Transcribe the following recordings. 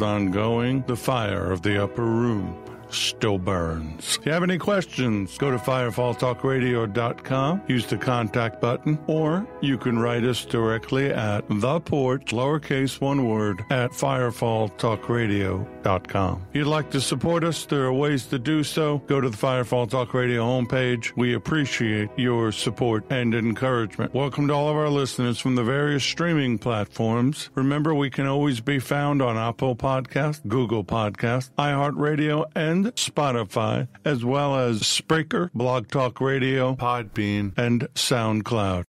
ongoing. The fire of the upper room still burns. If you have any questions, go to firefalltalkradio.com, use the contact button, or you can write us directly at the porch, lowercase one word, at firefalltalkradio.com. If you'd like to support us, there are ways to do so. Go to the Firefall Talk Radio homepage. We appreciate your support and encouragement. Welcome to all of our listeners from the various streaming platforms. Remember, we can always be found on Apple Podcast, Google Podcast, iHeartRadio, and Spotify, as well as Spreaker, Blog Talk Radio, Podbean, and SoundCloud.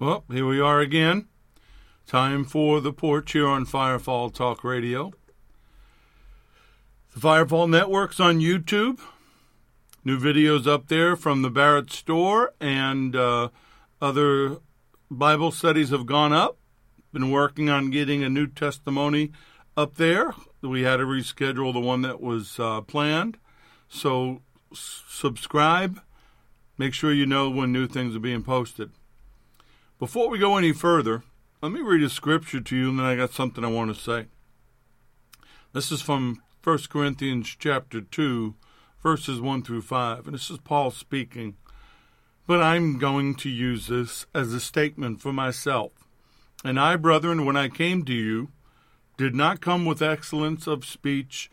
Well, here we are again. Time for the porch here on Firefall Talk Radio. The Firefall Network's on YouTube. New videos up there from the Barrett store and uh, other Bible studies have gone up. Been working on getting a new testimony up there. We had to reschedule the one that was uh, planned. So subscribe. Make sure you know when new things are being posted. Before we go any further, let me read a scripture to you and then I got something I want to say. This is from 1 Corinthians chapter 2, verses 1 through 5. And this is Paul speaking. But I'm going to use this as a statement for myself. And I, brethren, when I came to you, did not come with excellence of speech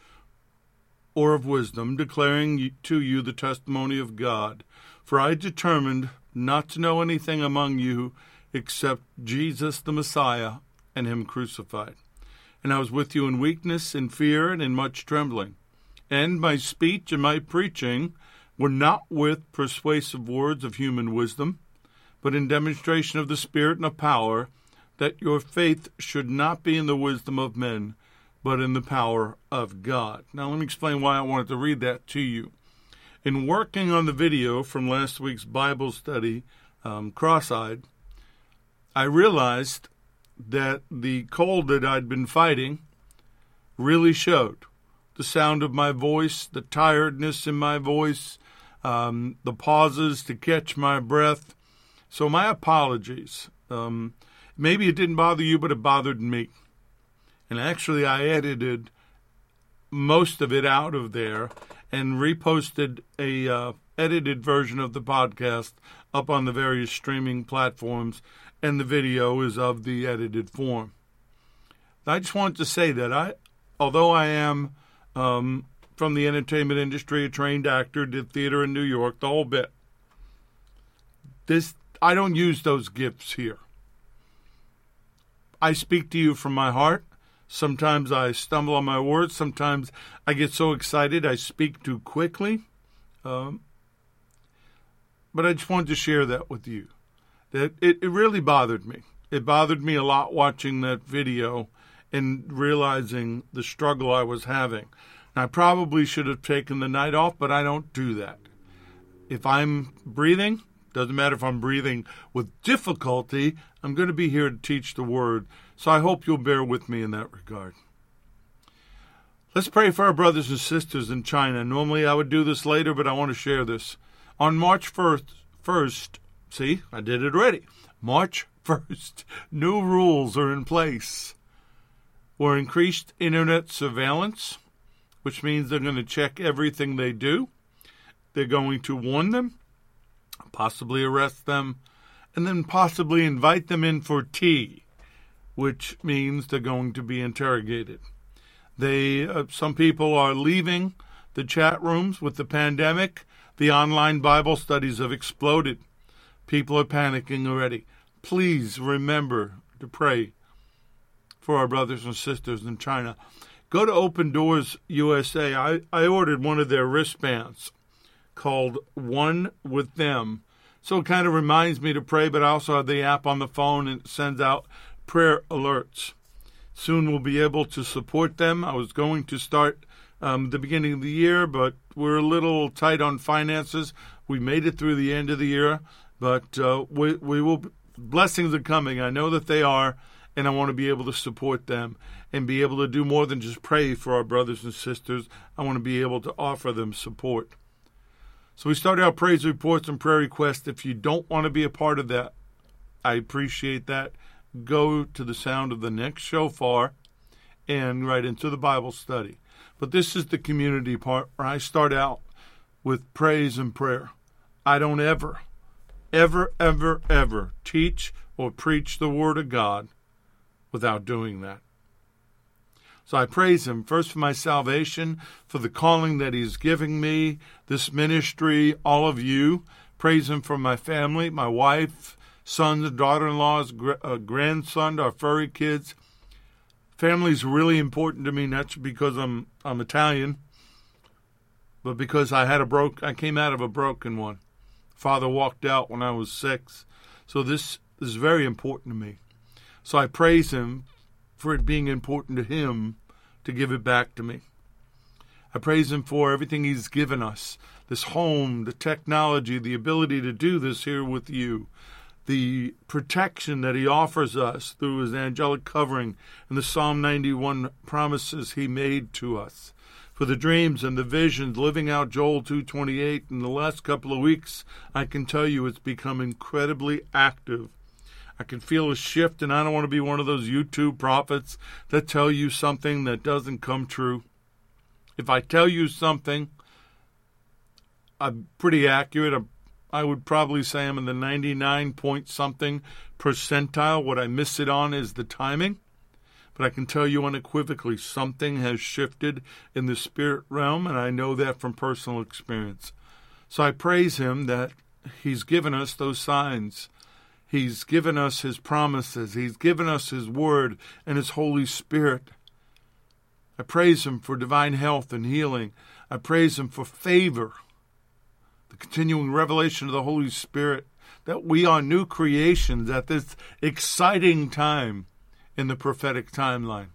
or of wisdom, declaring to you the testimony of God. For I determined not to know anything among you except Jesus the Messiah and Him crucified. And I was with you in weakness, in fear, and in much trembling. And my speech and my preaching were not with persuasive words of human wisdom, but in demonstration of the Spirit and of power, that your faith should not be in the wisdom of men, but in the power of God. Now, let me explain why I wanted to read that to you. In working on the video from last week's Bible study, um, Cross Eyed, I realized that the cold that I'd been fighting really showed. The sound of my voice, the tiredness in my voice, um, the pauses to catch my breath. So, my apologies. Um, maybe it didn't bother you, but it bothered me. And actually, I edited most of it out of there and reposted a uh, edited version of the podcast up on the various streaming platforms and the video is of the edited form. I just wanted to say that I, although I am um, from the entertainment industry, a trained actor, did theater in New York, the whole bit. This I don't use those gifts here. I speak to you from my heart. Sometimes I stumble on my words. Sometimes I get so excited I speak too quickly. Um, but I just wanted to share that with you. That it, it really bothered me. It bothered me a lot watching that video and realizing the struggle I was having. And I probably should have taken the night off, but I don't do that. If I'm breathing, doesn't matter if I'm breathing with difficulty, I'm going to be here to teach the word. So I hope you'll bear with me in that regard. Let's pray for our brothers and sisters in China. Normally I would do this later, but I want to share this. On March 1st, 1st see, I did it already. March 1st, new rules are in place. We're increased internet surveillance, which means they're going to check everything they do. They're going to warn them, possibly arrest them, and then possibly invite them in for tea, which means they're going to be interrogated. They, uh, some people are leaving the chat rooms with the pandemic. The online Bible studies have exploded. People are panicking already. please remember to pray for our brothers and sisters in China. Go to Open Doors USA. I, I ordered one of their wristbands called One with Them. So it kind of reminds me to pray, but I also have the app on the phone and sends out prayer alerts. Soon we'll be able to support them. I was going to start um, the beginning of the year, but we're a little tight on finances. We made it through the end of the year, but uh, we, we will. Blessings are coming. I know that they are, and I want to be able to support them and be able to do more than just pray for our brothers and sisters. I want to be able to offer them support. So we start our praise reports and prayer requests. If you don't want to be a part of that, I appreciate that. Go to the sound of the next shofar and right into the Bible study. But this is the community part where I start out with praise and prayer. I don't ever, ever, ever, ever teach or preach the Word of God without doing that. So I praise Him first for my salvation, for the calling that He's giving me, this ministry, all of you. Praise Him for my family, my wife, sons, daughter in laws, uh, grandson, our furry kids. Family's really important to me, not because I'm I'm Italian, but because I had a broke I came out of a broken one. Father walked out when I was six. So this is very important to me. So I praise him for it being important to him to give it back to me. I praise him for everything he's given us this home, the technology, the ability to do this here with you, the protection that he offers us through his angelic covering and the Psalm 91 promises he made to us. For the dreams and the visions, living out Joel 228 in the last couple of weeks, I can tell you it's become incredibly active I can feel a shift, and I don't want to be one of those YouTube prophets that tell you something that doesn't come true. If I tell you something, I'm pretty accurate. I would probably say I'm in the 99 point something percentile. What I miss it on is the timing. But I can tell you unequivocally something has shifted in the spirit realm, and I know that from personal experience. So I praise Him that He's given us those signs He's given us His promises. He's given us His Word and His Holy Spirit. I praise Him for divine health and healing. I praise Him for favor, the continuing revelation of the Holy Spirit, that we are new creations at this exciting time in the prophetic timeline.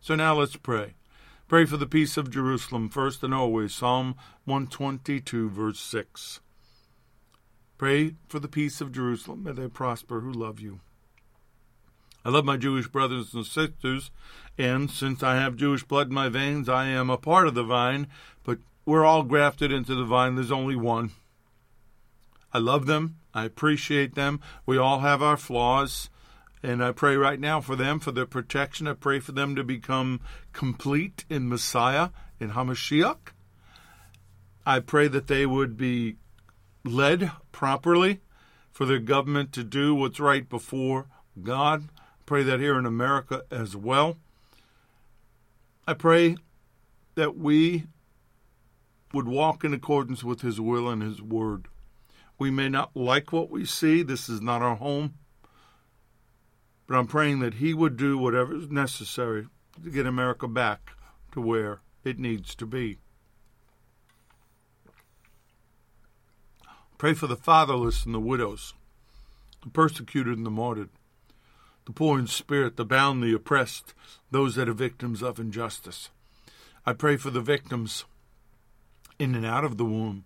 So now let's pray. Pray for the peace of Jerusalem first and always. Psalm 122, verse 6. Pray for the peace of Jerusalem. May they prosper who love you. I love my Jewish brothers and sisters, and since I have Jewish blood in my veins, I am a part of the vine, but we're all grafted into the vine. There's only one. I love them. I appreciate them. We all have our flaws, and I pray right now for them, for their protection. I pray for them to become complete in Messiah, in Hamashiach. I pray that they would be led properly, for their government to do what's right before God. I pray that here in America as well. I pray that we would walk in accordance with His will and His word. We may not like what we see, this is not our home, but I'm praying that He would do whatever is necessary to get America back to where it needs to be. Pray for the fatherless and the widows, the persecuted and the martyred, the poor in spirit, the bound, the oppressed, those that are victims of injustice. I pray for the victims in and out of the womb,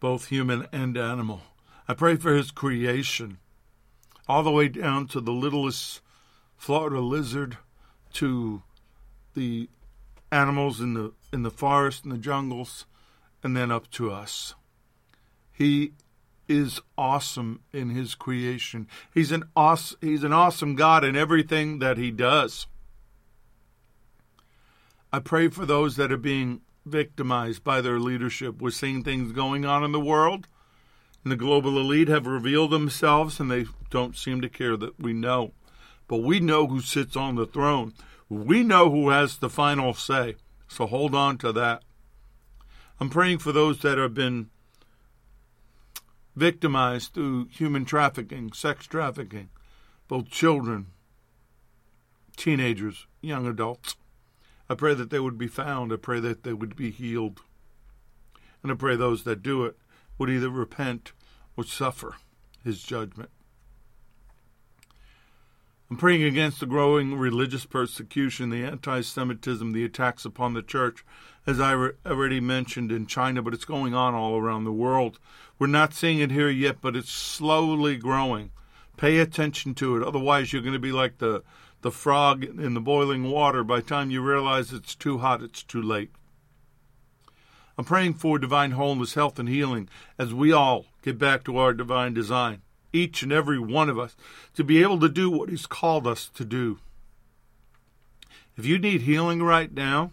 both human and animal. I pray for his creation, all the way down to the littlest Florida lizard, to the animals in the in the forest and the jungles, and then up to us. He is awesome in his creation. He's an awesome, he's an awesome God in everything that he does. I pray for those that are being victimized by their leadership. We're seeing things going on in the world, and the global elite have revealed themselves, and they don't seem to care that we know. But we know who sits on the throne. We know who has the final say. So hold on to that. I'm praying for those that have been victimized through human trafficking, sex trafficking, both children, teenagers, young adults. I pray that they would be found. I pray that they would be healed. And I pray those that do it would either repent or suffer his judgment. I'm praying against the growing religious persecution, the anti Semitism, the attacks upon the church, as I re- already mentioned in China, but it's going on all around the world. We're not seeing it here yet, but it's slowly growing. Pay attention to it. Otherwise, you're going to be like the, the frog in the boiling water. By the time you realize it's too hot, it's too late. I'm praying for divine wholeness, health, and healing as we all get back to our divine design each and every one of us to be able to do what He's called us to do. If you need healing right now,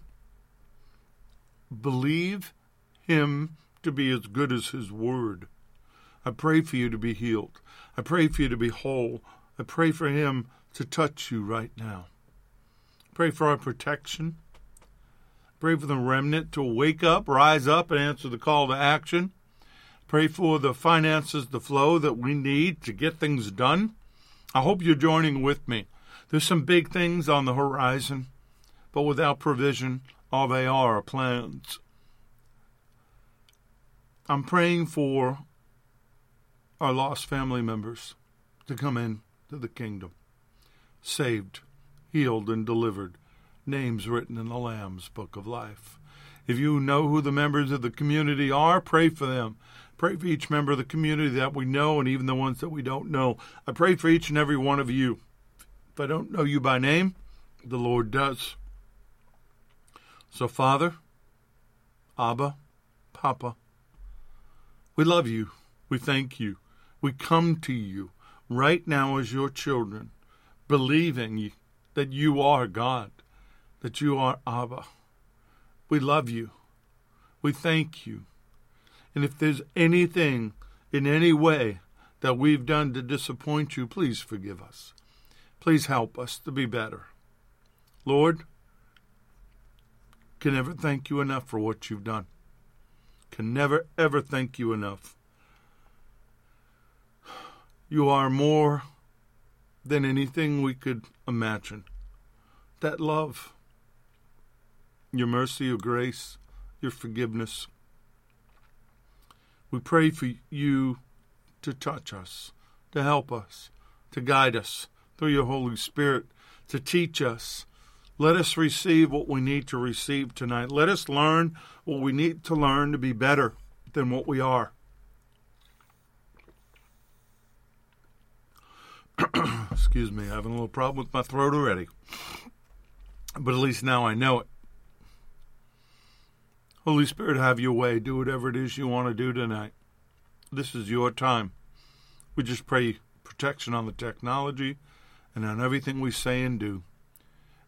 believe Him to be as good as His Word. I pray for you to be healed. I pray for you to be whole. I pray for Him to touch you right now. Pray for our protection. Pray for the remnant to wake up, rise up, and answer the call to action. Pray for the finances, the flow that we need to get things done. I hope you're joining with me. There's some big things on the horizon, but without provision, all they are are plans. I'm praying for our lost family members to come in to the kingdom, saved, healed, and delivered, names written in the Lamb's book of life. If you know who the members of the community are, pray for them. Pray for each member of the community that we know and even the ones that we don't know. I pray for each and every one of you. If I don't know you by name, the Lord does. So, Father, Abba, Papa, we love you. We thank you. We come to you right now as your children, believing that you are God, that you are Abba. We love you. We thank you. And if there's anything in any way that we've done to disappoint you, please forgive us. Please help us to be better. Lord, can never thank you enough for what you've done. Can never, ever thank you enough. You are more than anything we could imagine. That love, your mercy, your grace, your forgiveness. We pray for you to touch us, to help us, to guide us through your Holy Spirit, to teach us. Let us receive what we need to receive tonight. Let us learn what we need to learn to be better than what we are. Excuse me, having a little problem with my throat already. But at least now I know it. Holy Spirit, have your way. Do whatever it is you want to do tonight. This is your time. We just pray protection on the technology and on everything we say and do.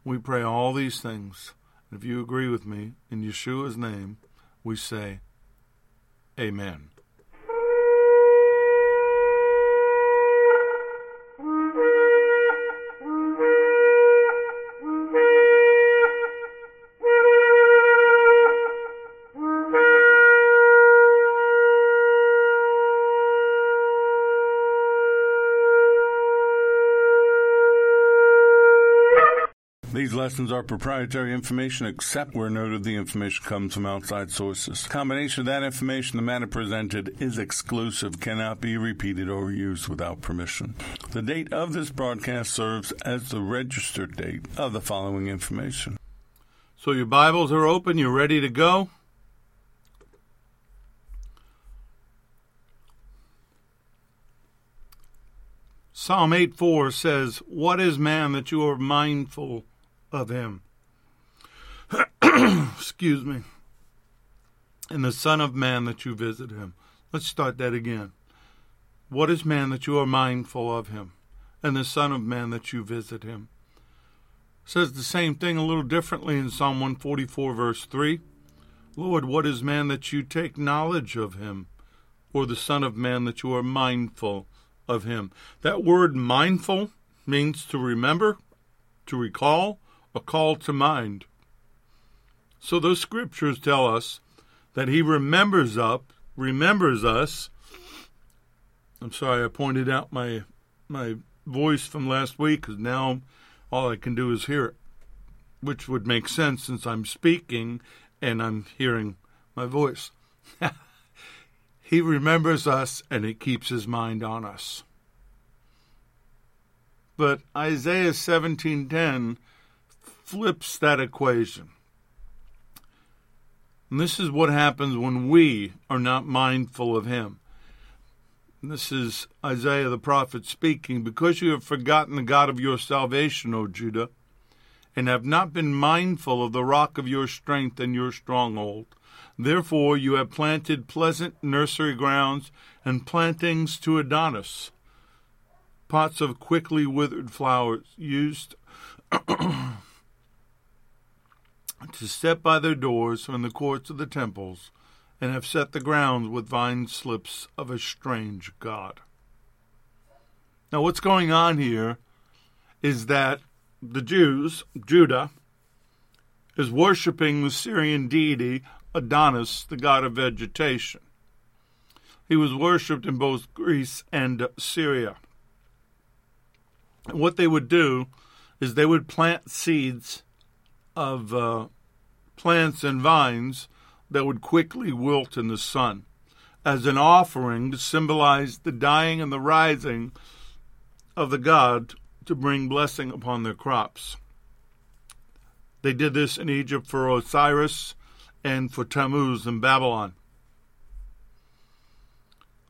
We pray all these things. If you agree with me, in Yeshua's name, we say, Amen. Lessons are proprietary information except where noted the information comes from outside sources. combination of that information, the matter presented is exclusive, cannot be repeated or used without permission. The date of this broadcast serves as the registered date of the following information. So your Bibles are open, you're ready to go. Psalm 8 4 says, What is man that you are mindful of him. Excuse me. And the Son of Man that you visit him. Let's start that again. What is man that you are mindful of him? And the Son of Man that you visit him. says the same thing a little differently in Psalm 144, verse 3. Lord, what is man that you take knowledge of him? Or the Son of Man that you are mindful of him? That word mindful means to remember, to recall, a call to mind. So those scriptures tell us that he remembers up, remembers us I'm sorry I pointed out my my voice from last week because now all I can do is hear it, which would make sense since I'm speaking and I'm hearing my voice. he remembers us and he keeps his mind on us. But Isaiah 17:10 flips that equation. And this is what happens when we are not mindful of him. This is Isaiah the prophet speaking, because you have forgotten the God of your salvation, O Judah, and have not been mindful of the rock of your strength and your stronghold. Therefore you have planted pleasant nursery grounds and plantings to Adonis pots of quickly withered flowers used to set by their doors from the courts of the temples, and have set the grounds with vine slips of a strange god. Now, what's going on here is that the Jews, Judah, is worshiping the Syrian deity Adonis, the god of vegetation. He was worshipped in both Greece and Syria And what they would do is they would plant seeds of uh, plants and vines that would quickly wilt in the sun as an offering to symbolize the dying and the rising of the god to bring blessing upon their crops. They did this in Egypt for Osiris and for Tammuz in Babylon.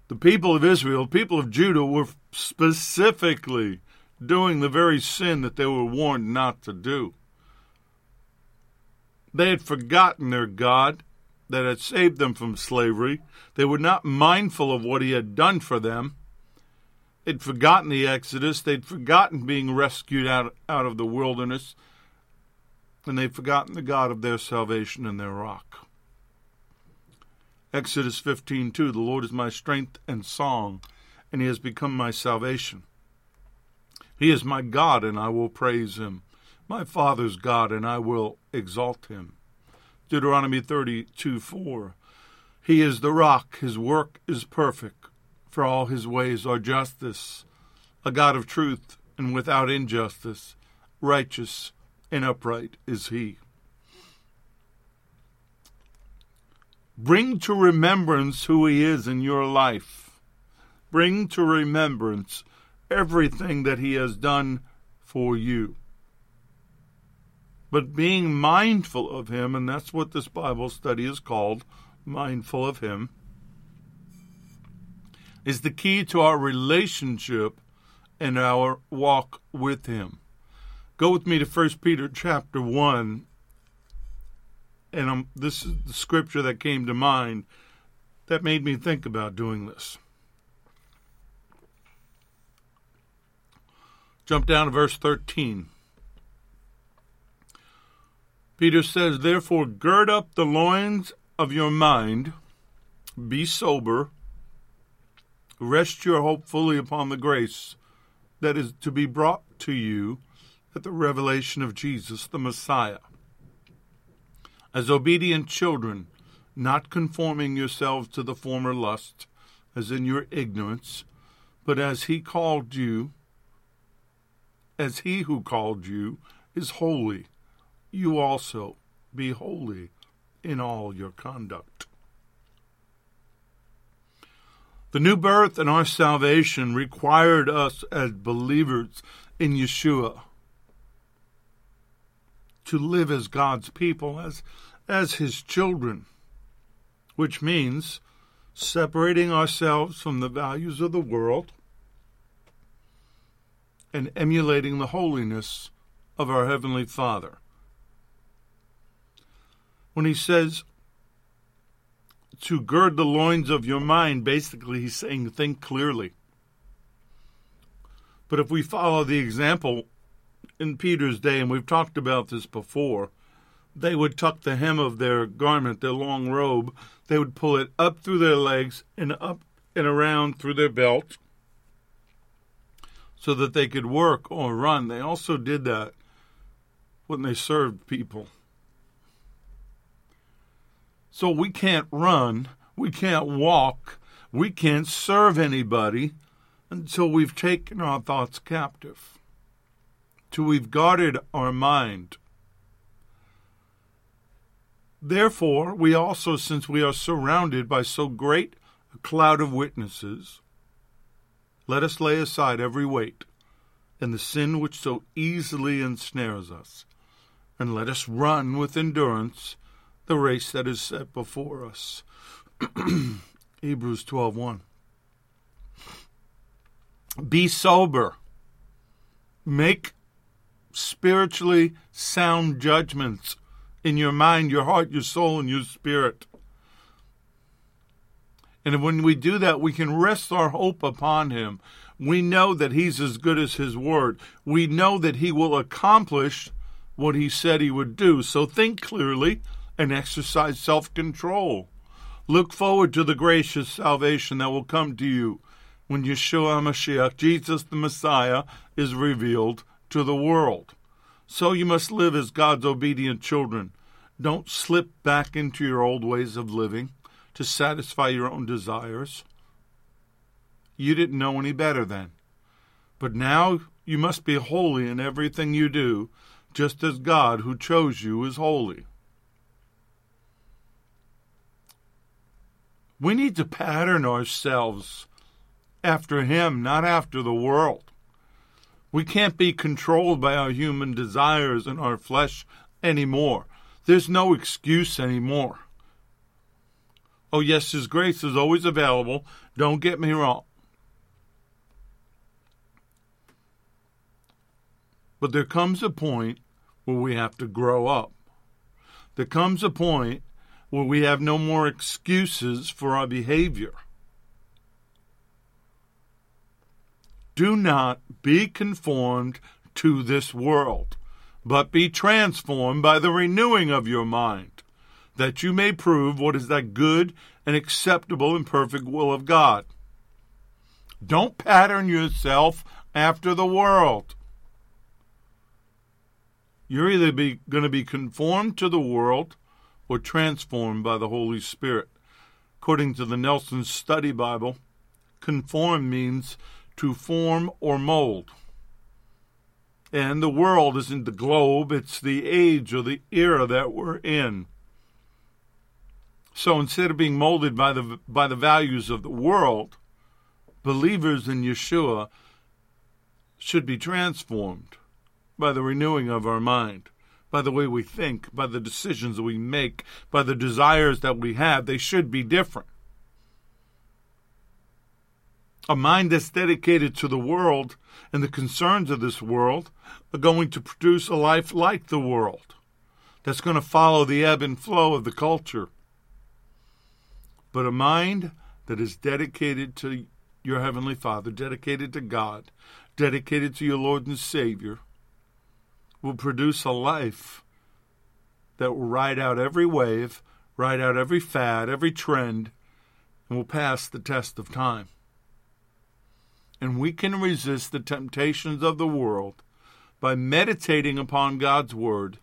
The people of Israel, people of Judah, were specifically doing the very sin that they were warned not to do. They had forgotten their God that had saved them from slavery. They were not mindful of what He had done for them. They'd forgotten the Exodus. They'd forgotten being rescued out, out of the wilderness. And they'd forgotten the God of their salvation and their rock. Exodus 15:2 The Lord is my strength and song, and he has become my salvation. He is my God, and I will praise him. My Father's God, and I will exalt him. Deuteronomy 32 4. He is the rock, his work is perfect, for all his ways are justice. A God of truth and without injustice, righteous and upright is he. Bring to remembrance who he is in your life. Bring to remembrance everything that He has done for you. But being mindful of Him, and that's what this Bible study is called mindful of Him, is the key to our relationship and our walk with Him. Go with me to 1 Peter chapter 1, and I'm, this is the scripture that came to mind that made me think about doing this. Jump down to verse 13. Peter says, Therefore, gird up the loins of your mind, be sober, rest your hope fully upon the grace that is to be brought to you at the revelation of Jesus, the Messiah. As obedient children, not conforming yourselves to the former lust, as in your ignorance, but as he called you as he who called you is holy, you also be holy in all your conduct. The new birth and our salvation required us as believers in Yeshua to live as God's people, as, as His children, which means separating ourselves from the values of the world and emulating the holiness of our Heavenly Father. When he says to gird the loins of your mind, basically he's saying think clearly. But if we follow the example in Peter's day, and we've talked about this before, they would tuck the hem of their garment, their long robe, they would pull it up through their legs and up and around through their belt so that they could work or run. They also did that when they served people. So we can't run, we can't walk, We can't serve anybody until we've taken our thoughts captive, till we've guarded our mind. Therefore, we also, since we are surrounded by so great a cloud of witnesses, let us lay aside every weight and the sin which so easily ensnares us, and let us run with endurance the race that is set before us. Hebrews 12:1 Be sober. Make spiritually sound judgments in your mind, your heart, your soul, and your spirit. And when we do that, we can rest our hope upon Him. We know that He's as good as His word. We know that He will accomplish what He said He would do. So think clearly and exercise self control. Look forward to the gracious salvation that will come to you when Yeshua HaMashiach, Jesus the Messiah, is revealed to the world. So you must live as God's obedient children. Don't slip back into your old ways of living to satisfy your own desires. You didn't know any better then. But now you must be holy in everything you do, just as God who chose you is holy. We need to pattern ourselves after Him, not after the world. We can't be controlled by our human desires and our flesh anymore. There's no excuse anymore. Oh, yes, His grace is always available. Don't get me wrong. But there comes a point where we have to grow up. There comes a point where we have no more excuses for our behavior. Do not be conformed to this world, but be transformed by the renewing of your mind, that you may prove what is that good and acceptable and perfect will of God. Don't pattern yourself after the world. You're either going to be conformed to the world or transformed by the Holy Spirit. According to the Nelson Study Bible, conform means to form or mold. And the world isn't the globe, it's the age or the era that we're in. So instead of being molded by the by the values of the world, believers in Yeshua should be transformed by the renewing of our mind by the way we think, by the decisions that we make, by the desires that we have. They should be different. A mind that's dedicated to the world and the concerns of this world are going to produce a life like the world that's going to follow the ebb and flow of the culture. But a mind that is dedicated to your Heavenly Father, dedicated to God, dedicated to your Lord and Savior, will produce a life that will ride out every wave, ride out every fad, every trend, and will pass the test of time. And we can resist the temptations of the world by meditating upon God's Word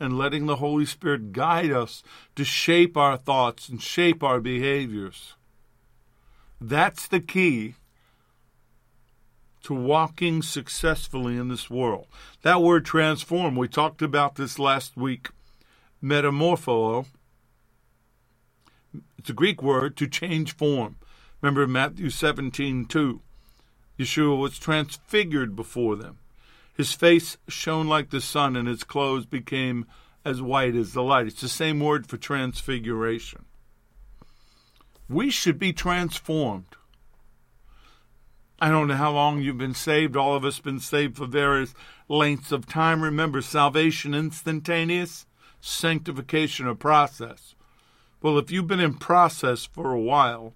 and letting the Holy Spirit guide us to shape our thoughts and shape our behaviors. That's the key to walking successfully in this world. That word transform, we talked about this last week. Metamorpho, it's a Greek word to change form. Remember Matthew 17, 2. Yeshua was transfigured before them. His face shone like the sun, and his clothes became as white as the light. It's the same word for transfiguration. We should be transformed. I don't know how long you've been saved. All of us been saved for various lengths of time. Remember, salvation instantaneous, sanctification a process. Well, if you've been in process for a while,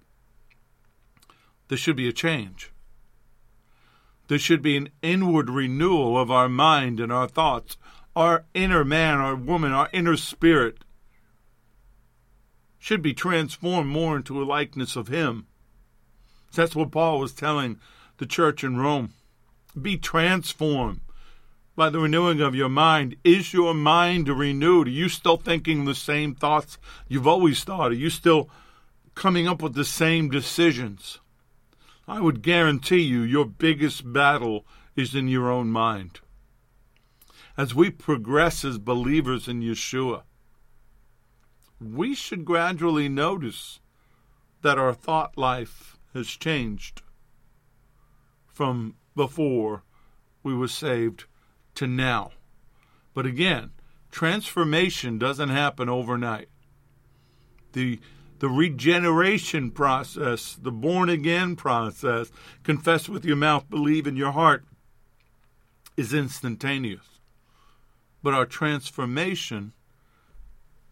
there should be a change. There should be an inward renewal of our mind and our thoughts, our inner man, our woman, our inner spirit should be transformed more into a likeness of Him. That's what Paul was telling the church in Rome. Be transformed by the renewing of your mind. Is your mind renewed? Are you still thinking the same thoughts you've always thought? Are you still coming up with the same decisions. I would guarantee you your biggest battle is in your own mind. As we progress as believers in Yeshua, we should gradually notice that our thought life has changed from before we were saved to now. But again, transformation doesn't happen overnight. The the regeneration process, the born again process, confess with your mouth, believe in your heart, is instantaneous. But our transformation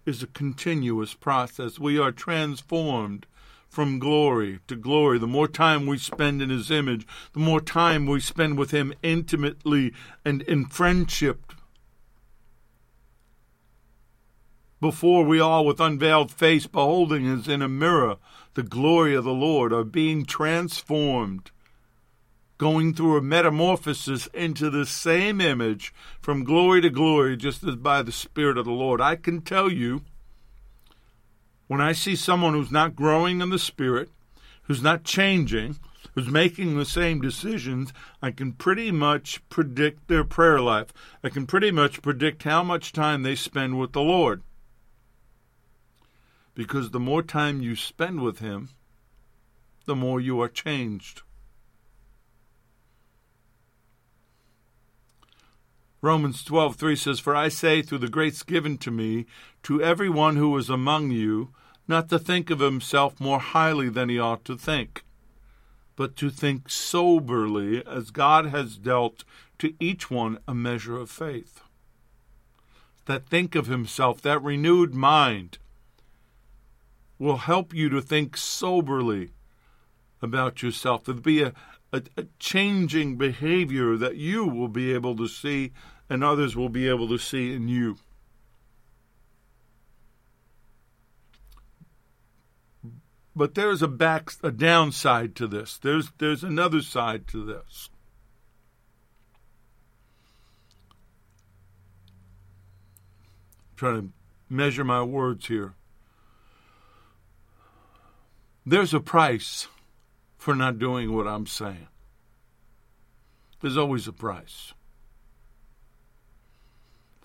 is a continuous process. We are transformed from glory to glory. The more time we spend in His image, the more time we spend with Him intimately and in friendship. Before we all, with unveiled face, beholding as in a mirror the glory of the Lord, are being transformed, going through a metamorphosis into the same image from glory to glory, just as by the Spirit of the Lord. I can tell you when I see someone who's not growing in the Spirit, who's not changing, who's making the same decisions, I can pretty much predict their prayer life. I can pretty much predict how much time they spend with the Lord. Because the more time you spend with Him, the more you are changed. Romans 12:3 says, "For I say through the grace given to me to every one who is among you, not to think of himself more highly than he ought to think, but to think soberly as God has dealt to each one a measure of faith." That think of himself, that renewed mind will help you to think soberly about yourself. There'll be a, a, a changing behavior that you will be able to see and others will be able to see in you. But there's a back a downside to this. There's there's another side to this. I'm trying to measure my words here. There's a price for not doing what I'm saying. There's always a price.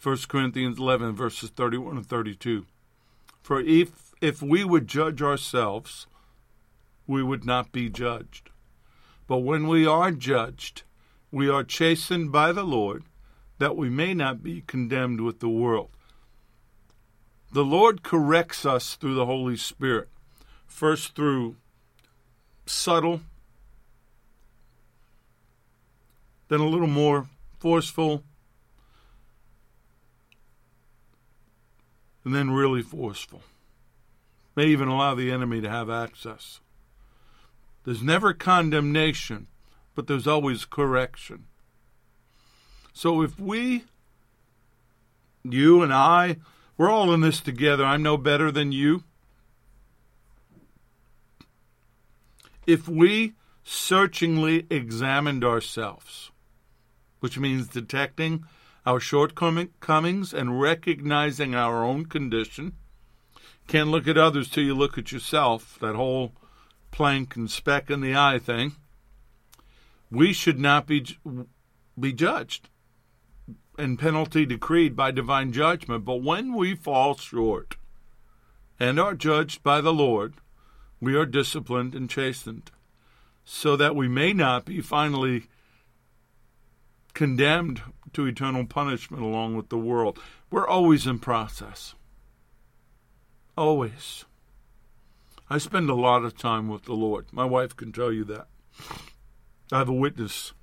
1 Corinthians 11, verses 31 and 32. For if, if we would judge ourselves, we would not be judged. But when we are judged, we are chastened by the Lord, that we may not be condemned with the world. The Lord corrects us through the Holy Spirit, first through subtle, then a little more forceful, and then really forceful. May even allow the enemy to have access. There's never condemnation, but there's always correction. So if we, you and I, we're all in this together. I'm no better than you. If we searchingly examined ourselves, which means detecting our shortcomings and recognizing our own condition. Can't look at others till you look at yourself, that whole plank and speck in the eye thing. We should not be, be judged and penalty decreed by divine judgment. But when we fall short and are judged by the Lord, we are disciplined and chastened, so that we may not be finally condemned to eternal punishment along with the world. We're always in process. Always. I spend a lot of time with the Lord. My wife can tell you that. I have a witness.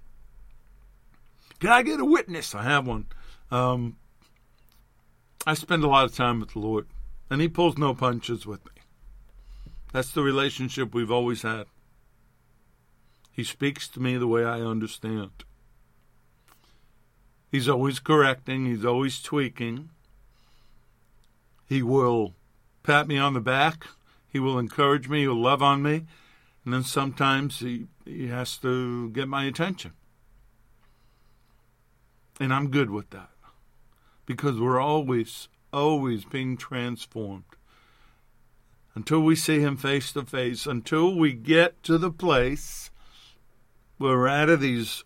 Can I get a witness? I have one. Um, I spend a lot of time with the Lord, and He pulls no punches with me. That's the relationship we've always had. He speaks to me the way I understand. He's always correcting, he's always tweaking. He will pat me on the back, he will encourage me, he'll love on me, and then sometimes he, he has to get my attention. And I'm good with that because we're always, always being transformed. until we see Him face to face, until we get to the place where we're out of these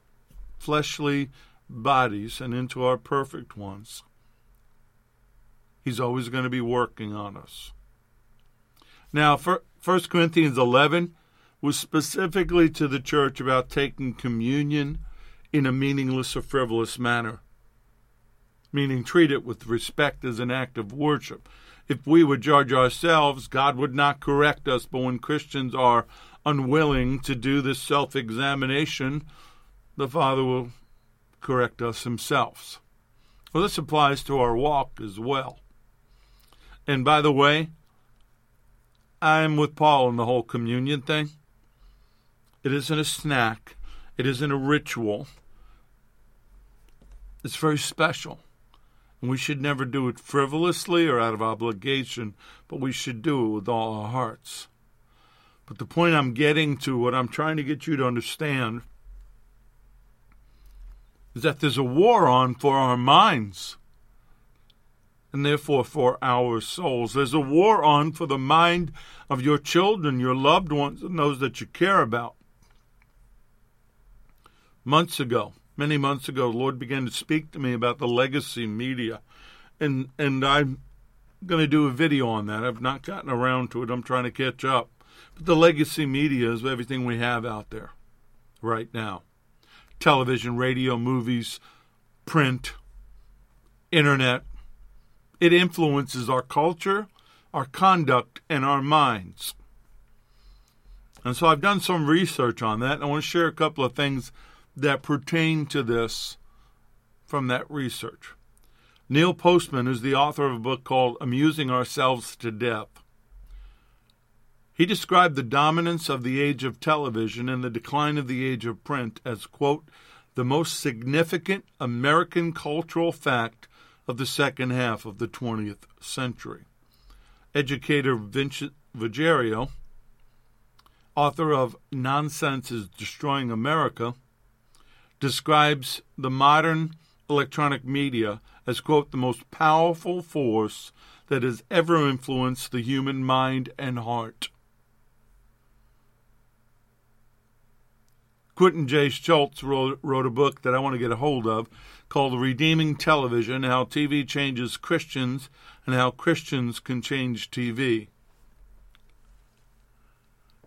fleshly bodies and into our perfect ones. He's always going to be working on us. Now, for 1 Corinthians 11 was specifically to the church about taking communion in a meaningless or frivolous manner, meaning treat it with respect as an act of worship. If we would judge ourselves, God would not correct us, but when Christians are unwilling to do this self examination, the Father will correct us himself. Well, this applies to our walk as well. And by the way, I'm with Paul in the whole communion thing. It isn't a snack, it isn't a ritual. It's very special. And we should never do it frivolously or out of obligation, but we should do it with all our hearts. But the point I'm getting to, what I'm trying to get you to understand, is that there's a war on for our minds and therefore for our souls. There's a war on for the mind of your children, your loved ones, and those that you care about. Months ago, many months ago, the Lord began to speak to me about the legacy media. And and I'm going to do a video on that. I've not gotten around to it. I'm trying to catch up. But the legacy media is everything we have out there right now. Television, radio, movies, print, internet, it influences our culture, our conduct, and our minds. And so I've done some research on that. And I want to share a couple of things that pertain to this from that research. Neil Postman is the author of a book called Amusing Ourselves to Death. He described the dominance of the age of television and the decline of the age of print as, quote, the most significant American cultural fact of the second half of the 20th century. Educator Vincent Ruggiero, author of Nonsense is Destroying America, describes the modern electronic media as, quote, the most powerful force that has ever influenced the human mind and heart. Quentin J. Schultze wrote, wrote a book that I want to get a hold of called Redeeming Television How TV Changes Christians and How Christians Can Change TV.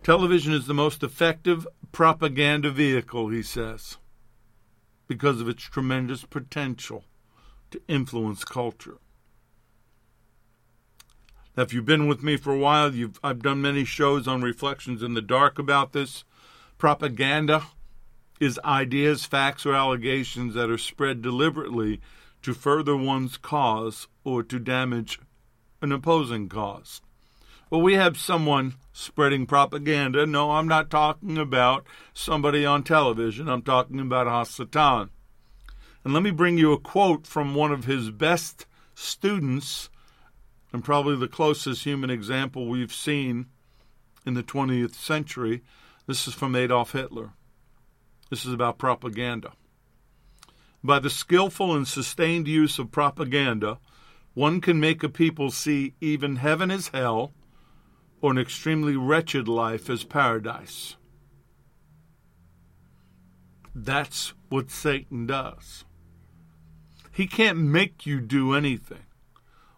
Television is the most effective propaganda vehicle, he says, because of its tremendous potential to influence culture. Now, if you've been with me for a while, I've done many shows on Reflections in the Dark about this. Propaganda is ideas, facts, or allegations that are spread deliberately to further one's cause or to damage an opposing cause. Well, we have someone spreading propaganda. No, I'm not talking about somebody on television. I'm talking about Hasatan. And let me bring you a quote from one of his best students, and probably the closest human example we've seen in the 20th century. This is from Adolf Hitler. This is about propaganda. By the skillful and sustained use of propaganda, one can make a people see even heaven as hell or an extremely wretched life as paradise. That's what Satan does. He can't make you do anything.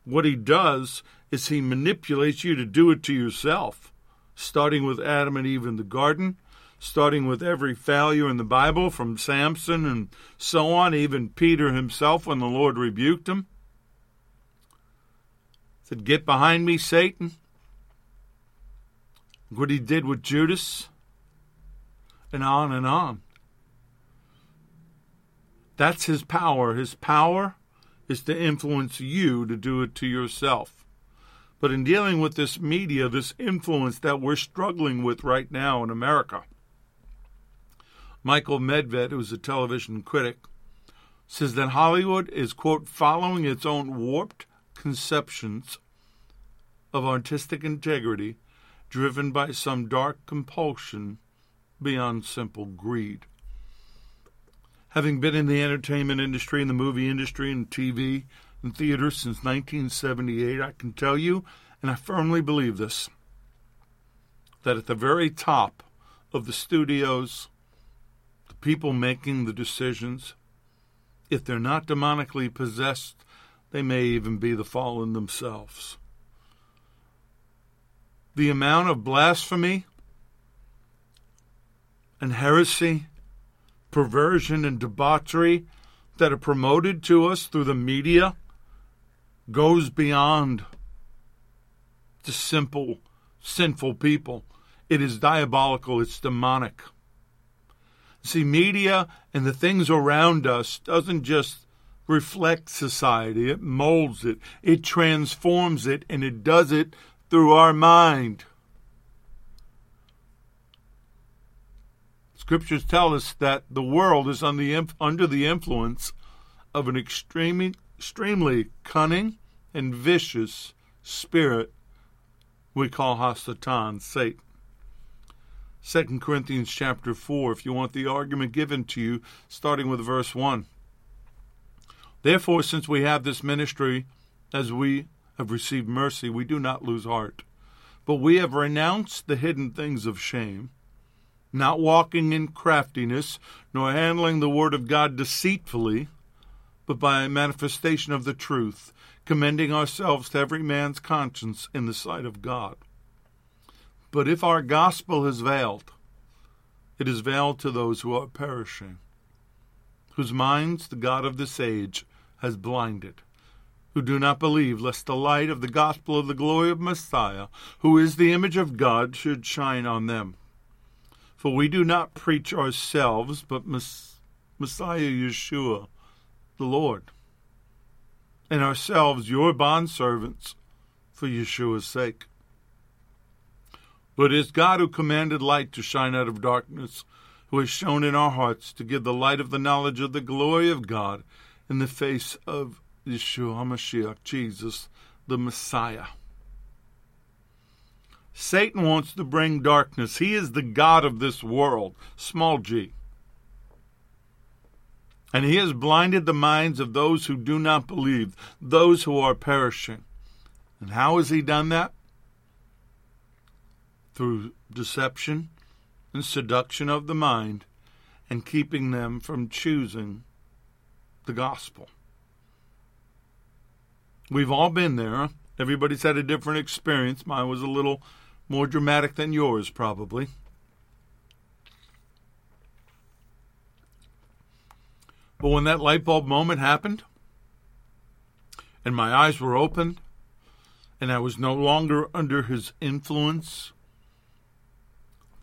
What he does is he manipulates you to do it to yourself, starting with Adam and Eve in the garden starting with every failure in the Bible from Samson and so on, even Peter himself when the Lord rebuked him. Said, Get behind me, Satan. What he did with Judas, and on and on. That's his power. His power is to influence you to do it to yourself. But in dealing with this media, this influence that we're struggling with right now in America, Michael Medved, who's a television critic, says that Hollywood is, quote, following its own warped conceptions of artistic integrity driven by some dark compulsion beyond simple greed. Having been in the entertainment industry, in the movie industry, and TV and theater since 1978, I can tell you, and I firmly believe this, that at the very top of the studios, people making the decisions, if they're not demonically possessed, they may even be the fallen themselves. The amount of blasphemy and heresy, perversion and debauchery that are promoted to us through the media goes beyond the simple, sinful people. It is diabolical, it's demonic. See, media and the things around us doesn't just reflect society, it molds it, it transforms it, and it does it through our mind. Scriptures tell us that the world is on the, under the influence of an extremely, extremely cunning and vicious spirit we call Hasatan, Satan. 2 Corinthians chapter 4, if you want the argument given to you, starting with verse 1. Therefore, since we have this ministry, as we have received mercy, we do not lose heart. But we have renounced the hidden things of shame, not walking in craftiness, nor handling the word of God deceitfully, but by a manifestation of the truth, commending ourselves to every man's conscience in the sight of God. But if our gospel is veiled, it is veiled to those who are perishing, whose minds the God of this age has blinded, who do not believe, lest the light of the gospel of the glory of Messiah, who is the image of God, should shine on them. For we do not preach ourselves, but Messiah Yeshua, the Lord, and ourselves your bondservants for Yeshua's sake. But it is God who commanded light to shine out of darkness, who has shone in our hearts to give the light of the knowledge of the glory of God in the face of Yeshua HaMashiach, Jesus, the Messiah. Satan wants to bring darkness. He is the God of this world, small g. And he has blinded the minds of those who do not believe, those who are perishing. And how has he done that? Through deception and seduction of the mind and keeping them from choosing the gospel. We've all been there. Everybody's had a different experience. Mine was a little more dramatic than yours, probably. But when that light bulb moment happened, and my eyes were opened, and I was no longer under his influence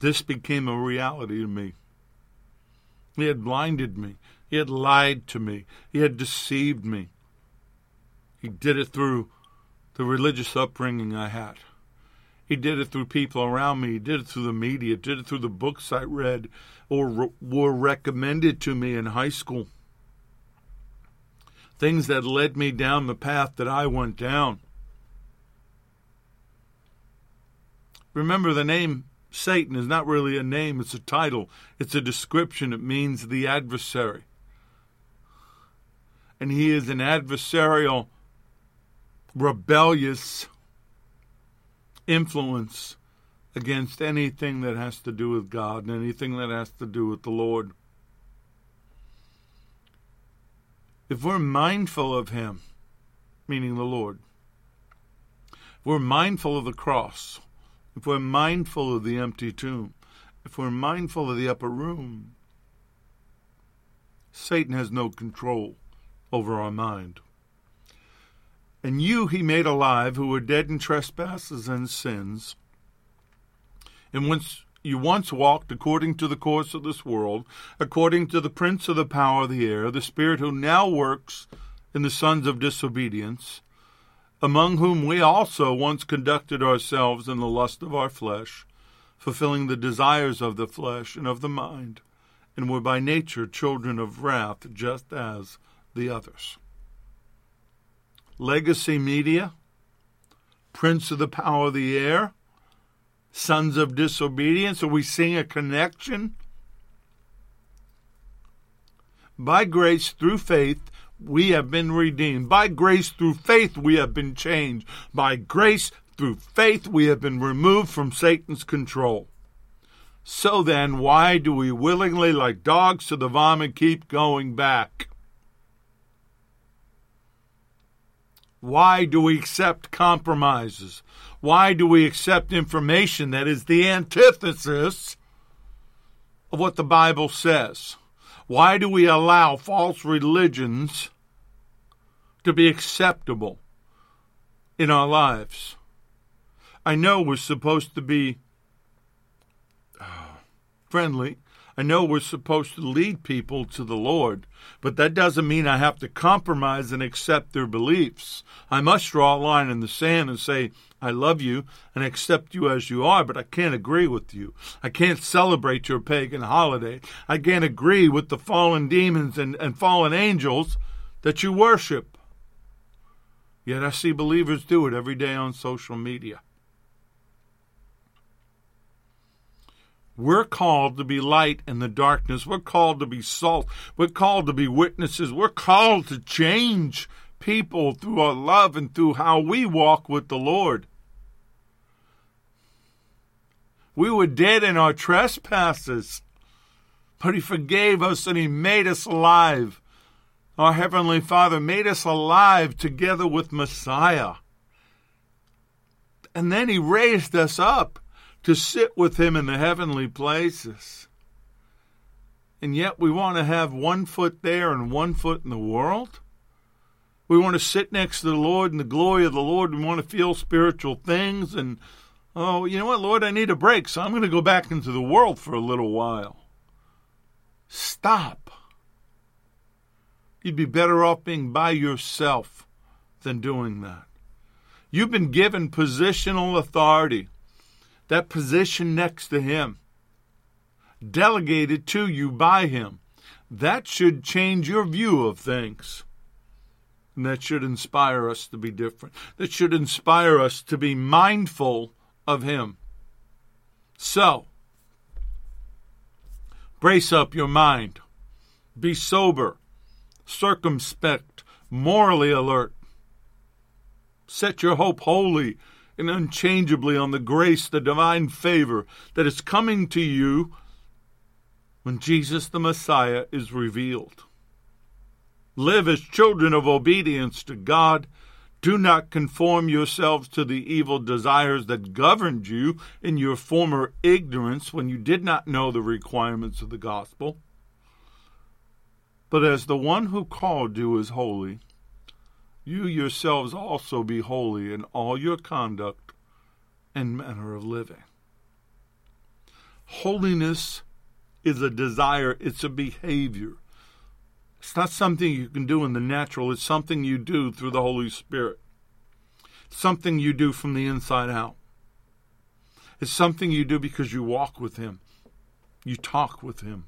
this became a reality to me. He had blinded me. He had lied to me. He had deceived me. He did it through the religious upbringing I had. He did it through people around me. He did it through the media. Did it through the books I read or re- were recommended to me in high school. Things that led me down the path that I went down. Remember the name Satan is not really a name, it's a title, it's a description. It means the adversary. And he is an adversarial, rebellious influence against anything that has to do with God and anything that has to do with the Lord. If we're mindful of Him, meaning the Lord, we're mindful of the cross, if we're mindful of the empty tomb, if we're mindful of the upper room, Satan has no control over our mind. And you he made alive who were dead in trespasses and sins. And once you once walked according to the course of this world, according to the prince of the power of the air, the spirit who now works in the sons of disobedience, among whom we also once conducted ourselves in the lust of our flesh, fulfilling the desires of the flesh and of the mind, and were by nature children of wrath, just as the others. Legacy Media, Prince of the Power of the Air, Sons of Disobedience. Are we seeing a connection? By grace through faith, we have been redeemed. By grace through faith, we have been changed. By grace Through faith, we have been removed from Satan's control. So then, why do we willingly, like dogs to the vomit, keep going back? Why do we accept compromises? Why do we accept information that is the antithesis of what the Bible says? Why do we allow false religions to be acceptable in our lives? I know we're supposed to be uh, friendly. I know we're supposed to lead people to the Lord, but that doesn't mean I have to compromise and accept their beliefs. I must draw a line in the sand and say, I love you and accept you as you are, but I can't agree with you. I can't celebrate your pagan holiday. I can't agree with the fallen demons and, and fallen angels that you worship. Yet I see believers do it every day on social media. We're called to be light in the darkness. We're called to be salt. We're called to be witnesses. We're called to change people through our love and through how we walk with the Lord. We were dead in our trespasses, but He forgave us and He made us alive. Our Heavenly Father made us alive together with Messiah. And then He raised us up to sit with him in the heavenly places. And yet we want to have one foot there and one foot in the world. We want to sit next to the Lord in the glory of the Lord. We want to feel spiritual things. And, oh, you know what, Lord, I need a break, so I'm going to go back into the world for a little while. Stop. You'd be better off being by yourself than doing that. You've been given positional authority that position next to him, delegated to you by him. That should change your view of things. And that should inspire us to be different. That should inspire us to be mindful of him. So, brace up your mind. Be sober, circumspect, morally alert. Set your hope wholly and unchangeably on the grace, the divine favor that is coming to you when Jesus the Messiah is revealed. Live as children of obedience to God. Do not conform yourselves to the evil desires that governed you in your former ignorance when you did not know the requirements of the gospel. But as the one who called you is holy, you yourselves also be holy in all your conduct and manner of living. Holiness is a desire, it's a behavior. It's not something you can do in the natural, it's something you do through the Holy Spirit. something you do from the inside out. It's something you do because you walk with Him, you talk with Him.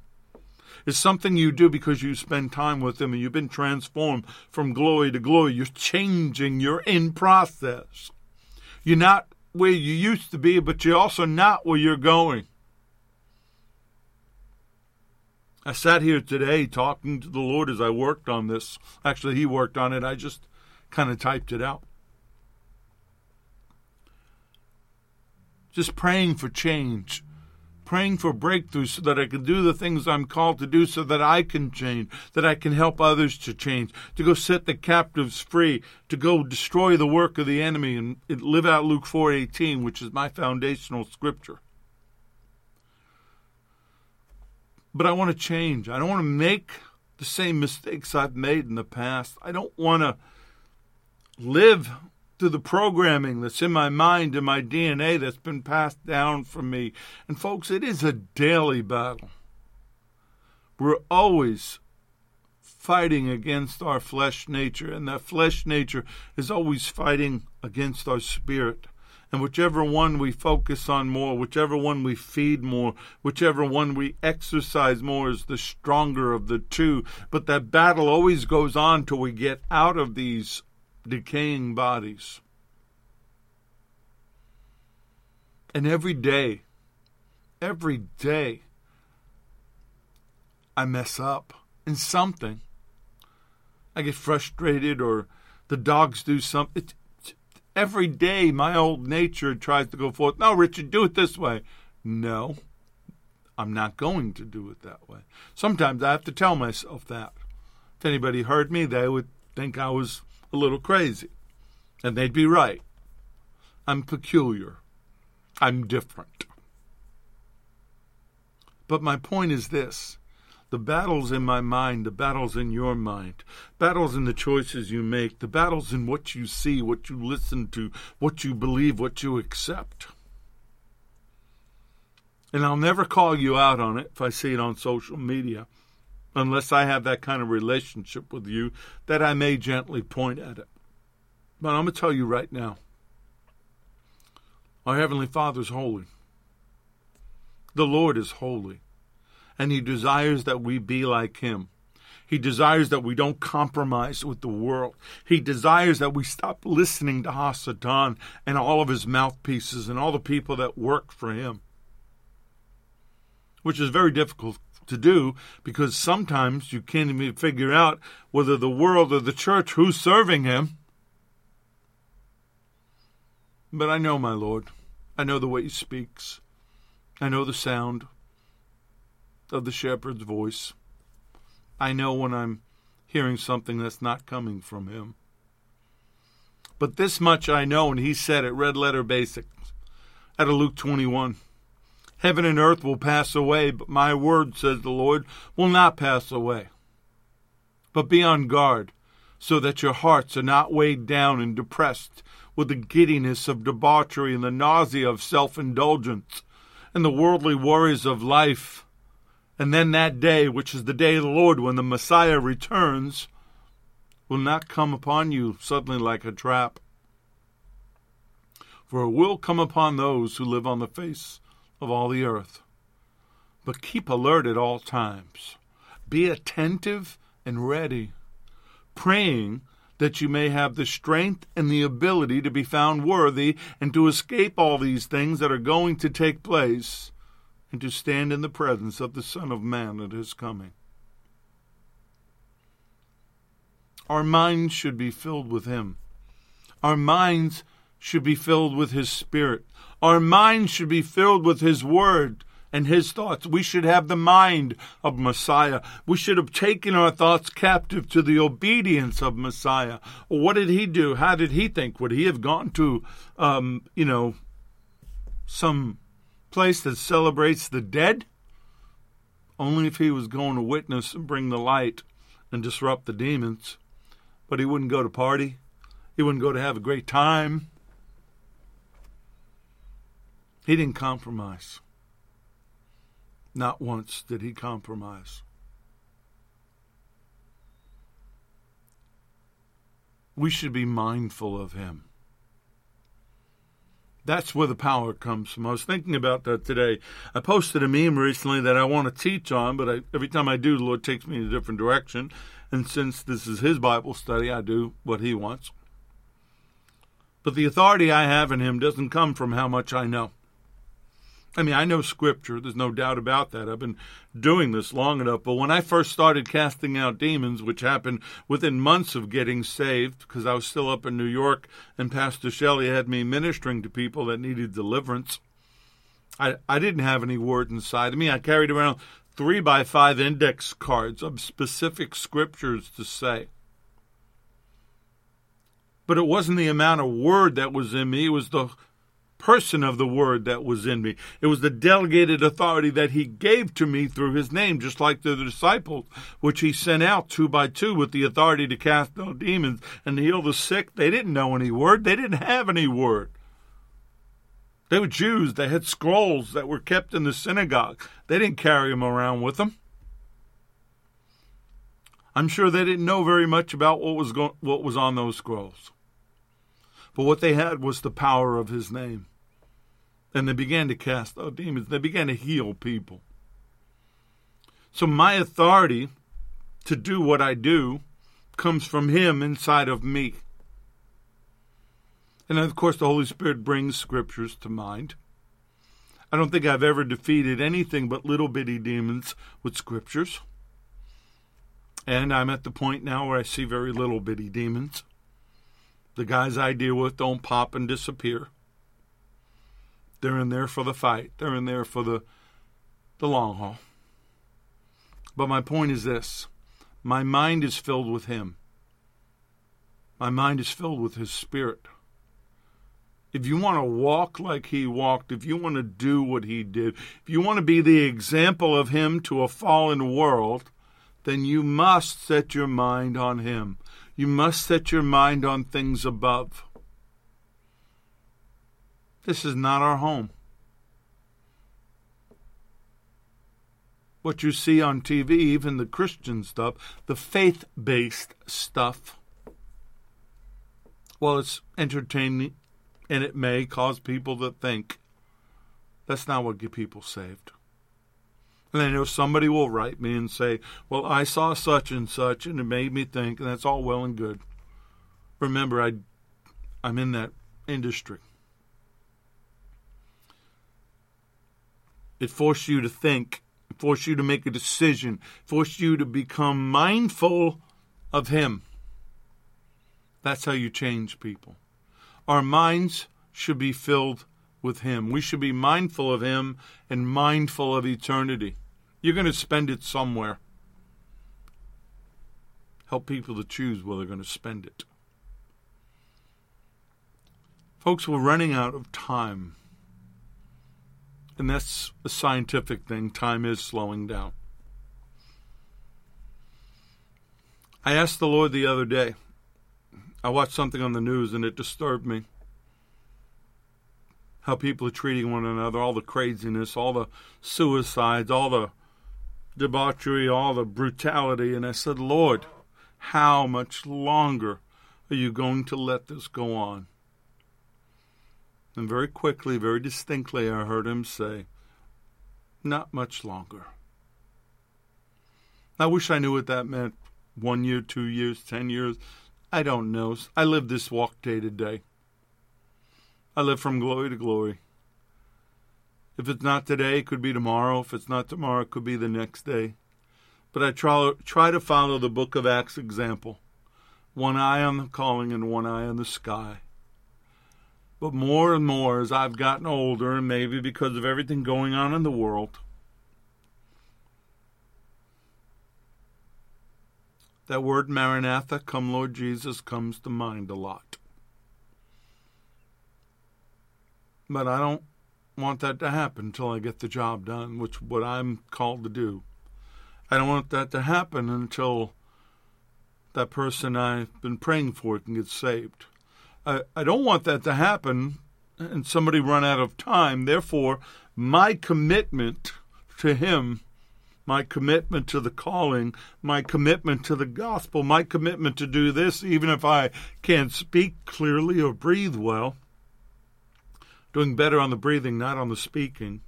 It's something you do because you spend time with Him and you've been transformed from glory to glory. You're changing, you're in process. You're not where you used to be, but you're also not where you're going. I sat here today talking to the Lord as I worked on this. Actually, He worked on it. I just kind of typed it out. Just praying for change praying for breakthrough so that I can do the things I'm called to do so that I can change, that I can help others to change, to go set the captives free, to go destroy the work of the enemy and live out Luke 4:18, which is my foundational scripture. But I want to change. I don't want to make the same mistakes I've made in the past. I don't want to live to the programming that's in my mind and my DNA that's been passed down from me. And folks, it is a daily battle. We're always fighting against our flesh nature, and that flesh nature is always fighting against our spirit. And whichever one we focus on more, whichever one we feed more, whichever one we exercise more is the stronger of the two. But that battle always goes on till we get out of these decaying bodies. And every day, every day, I mess up in something. I get frustrated or the dogs do something. Every day, my old nature tries to go forth. No, Richard, do it this way. No, I'm not going to do it that way. Sometimes I have to tell myself that. If anybody heard me, they would think I was a little crazy. And they'd be right. I'm peculiar. I'm different. But my point is this the battles in my mind, the battles in your mind, battles in the choices you make, the battles in what you see, what you listen to, what you believe, what you accept. And I'll never call you out on it if I see it on social media, unless I have that kind of relationship with you that I may gently point at it. But I'm going to tell you right now our Heavenly Father is holy. The Lord is holy and He desires that we be like Him. He desires that we don't compromise with the world. He desires that we stop listening to Hasatan and all of his mouthpieces and all the people that work for him. Which is very difficult to do because sometimes you can't even figure out whether the world or the church who's serving him. But I know my Lord. I know the way he speaks. I know the sound of the shepherd's voice. I know when I'm hearing something that's not coming from him. But this much I know, and he said it, red letter basics, out of Luke 21. Heaven and earth will pass away, but my word, says the Lord, will not pass away. But be on guard, so that your hearts are not weighed down and depressed with the giddiness of debauchery and the nausea of self indulgence and the worldly worries of life and then that day, which is the day of the Lord, when the Messiah returns, will not come upon you suddenly like a trap. For it will come upon those who live on the face of all the earth. But keep alert at all times. Be attentive and ready, praying that you may have the strength and the ability to be found worthy and to escape all these things that are going to take place and to stand in the presence of the Son of Man at his coming. Our minds should be filled with him. Our minds should be filled with his spirit. Our minds should be filled with his word and his thoughts. We should have the mind of Messiah. We should have taken our thoughts captive to the obedience of Messiah. What did he do? How did he think? Would he have gone to, um, you know, some place that celebrates the dead? Only if he was going to witness and bring the light and disrupt the demons. But he wouldn't go to party. He wouldn't go to have a great time. He didn't compromise. Not once did he compromise. We should be mindful of him. That's where the power comes from. I was thinking about that today. I posted a meme recently that I want to teach on, but I, every time I do, the Lord takes me in a different direction. And since this is His Bible study, I do what He wants. But the authority I have in Him doesn't come from how much I know. I mean, I know scripture, there's no doubt about that. I've been doing this long enough. But when I first started casting out demons, which happened within months of getting saved, because I was still up in New York and Pastor Shelley had me ministering to people that needed deliverance, I, I didn't have any word inside of me. I carried around three by five index cards of specific scriptures to say. But it wasn't the amount of word that was in me, it was the person of the word that was in me. It was the delegated authority that he gave to me through his name, just like the disciples, which he sent out two by two with the authority to cast out demons and heal the sick. They didn't know any word, they didn't have any word. They were Jews. They had scrolls that were kept in the synagogue. They didn't carry them around with them. I'm sure they didn't know very much about what was what was on those scrolls. But what they had was the power of his name. And they began to cast out demons. They began to heal people. So my authority to do what I do comes from him inside of me. And of course, the Holy Spirit brings scriptures to mind. I don't think I've ever defeated anything but little bitty demons with scriptures. And I'm at the point now where I see very little bitty demons. The guys I deal with don't pop and disappear. They're in there for the fight. They're in there for the the long haul. But my point is this my mind is filled with Him. My mind is filled with His Spirit. If you want to walk like He walked, if you want to do what He did, if you want to be the example of Him to a fallen world, then you must set your mind on Him. You must set your mind on things above. This is not our home. what you see on TV, even the Christian stuff, the faith based stuff, well, it's entertaining and it may cause people to think. That's not what get people saved. And I know somebody will write me and say, Well, I saw such and such and it made me think, and that's all well and good. Remember, I, I'm in that industry. It forced you to think it forced you to make a decision, forced you to become mindful of Him. That's how you change people. Our minds should be filled with Him. We should be mindful of Him and mindful of eternity. You're going to spend it somewhere. Help people to choose where they're going to spend it. Folks, we're running out of time. And that's a scientific thing. Time is slowing down. I asked the Lord the other day. I watched something on the news and it disturbed me. How people are treating one another, all the craziness, all the suicides, all the debauchery, all the brutality. And I said, Lord, how much longer are you going to let this go on? And very quickly, very distinctly, I heard him say, Not much longer. I wish I knew what that meant. One year, two years, ten years. I don't know. I live this walk day to day. I live from glory to glory. If it's not today, it could be tomorrow. If it's not tomorrow, it could be the next day. But I try, try to follow the book of Acts example one eye on the calling and one eye on the sky. But more and more as I've gotten older, and maybe because of everything going on in the world, that word Maranatha, come Lord Jesus, comes to mind a lot. But I don't want that to happen until I get the job done, which what I'm called to do. I don't want that to happen until that person I've been praying for can get saved. I, I don't want that to happen and somebody run out of time. Therefore, my commitment to Him, my commitment to the calling, my commitment to the gospel, my commitment to do this, even if I can't speak clearly or breathe well, doing better on the breathing, not on the speaking.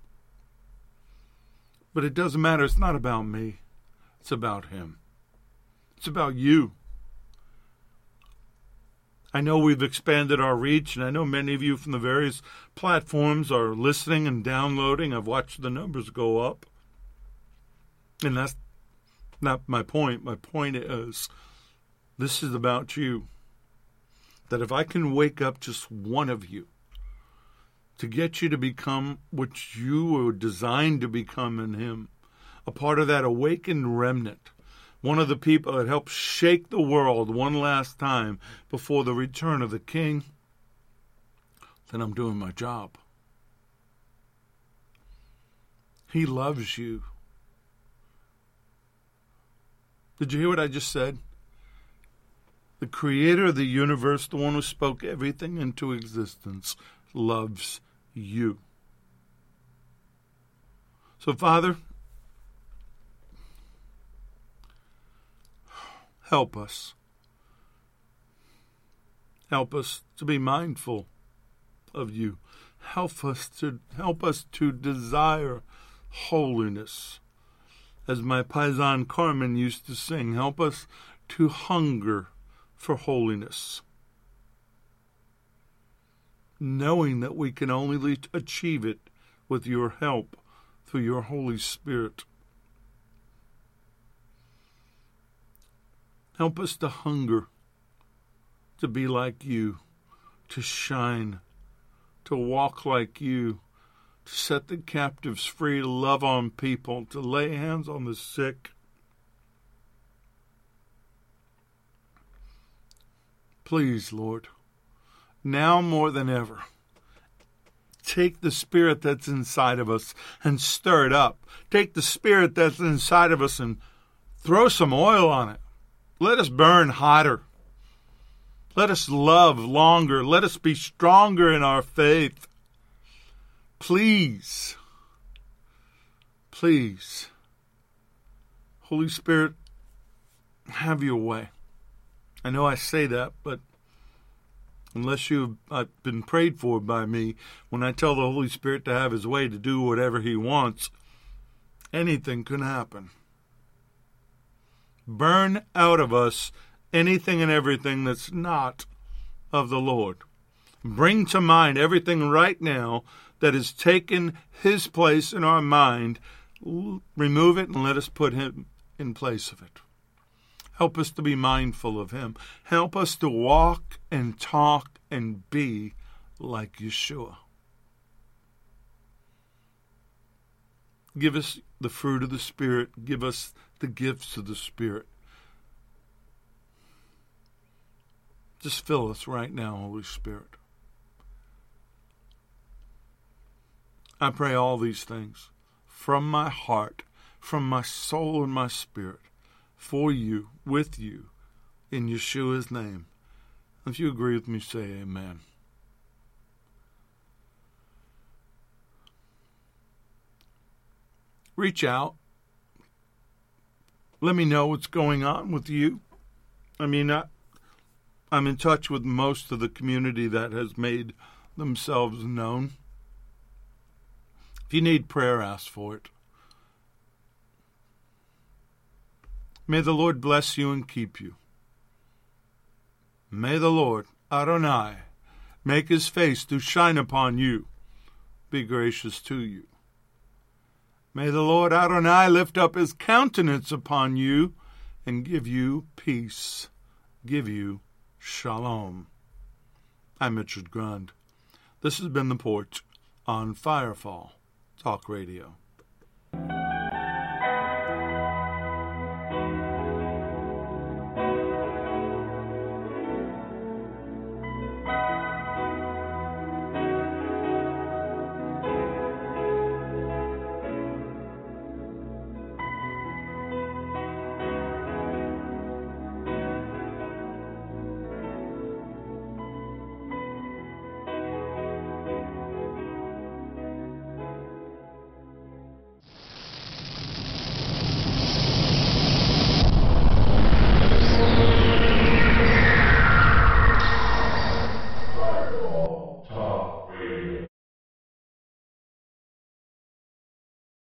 But it doesn't matter. It's not about me, it's about Him. It's about you. I know we've expanded our reach, and I know many of you from the various platforms are listening and downloading. I've watched the numbers go up. And that's not my point. My point is this is about you. That if I can wake up just one of you to get you to become what you were designed to become in Him, a part of that awakened remnant one of the people that helped shake the world one last time before the return of the king, then I'm doing my job. He loves you. Did you hear what I just said? The creator of the universe, the one who spoke everything into existence, loves you. So, Father, Help us. Help us to be mindful of you. Help us to help us to desire holiness. As my paisan Carmen used to sing, help us to hunger for holiness. Knowing that we can only achieve it with your help through your Holy Spirit. Help us to hunger to be like you, to shine, to walk like you, to set the captives free, to love on people, to lay hands on the sick. Please, Lord, now more than ever, take the spirit that's inside of us and stir it up. Take the spirit that's inside of us and throw some oil on it. Let us burn hotter. Let us love longer. Let us be stronger in our faith. Please, please, Holy Spirit, have your way. I know I say that, but unless you've uh, been prayed for by me, when I tell the Holy Spirit to have his way to do whatever he wants, anything can happen. Burn out of us anything and everything that's not of the Lord. Bring to mind everything right now that has taken his place in our mind. Remove it and let us put him in place of it. Help us to be mindful of him. Help us to walk and talk and be like Yeshua. Give us the fruit of the Spirit. Give us the gifts of the Spirit. Just fill us right now, Holy Spirit. I pray all these things from my heart, from my soul and my spirit, for you, with you, in Yeshua's name. If you agree with me, say amen. Reach out. Let me know what's going on with you. I mean, I, I'm in touch with most of the community that has made themselves known. If you need prayer, ask for it. May the Lord bless you and keep you. May the Lord, Adonai, make his face to shine upon you, be gracious to you. May the Lord Adonai lift up his countenance upon you and give you peace, give you shalom. I'm Richard Grund. This has been The Porch on Firefall. Talk Radio.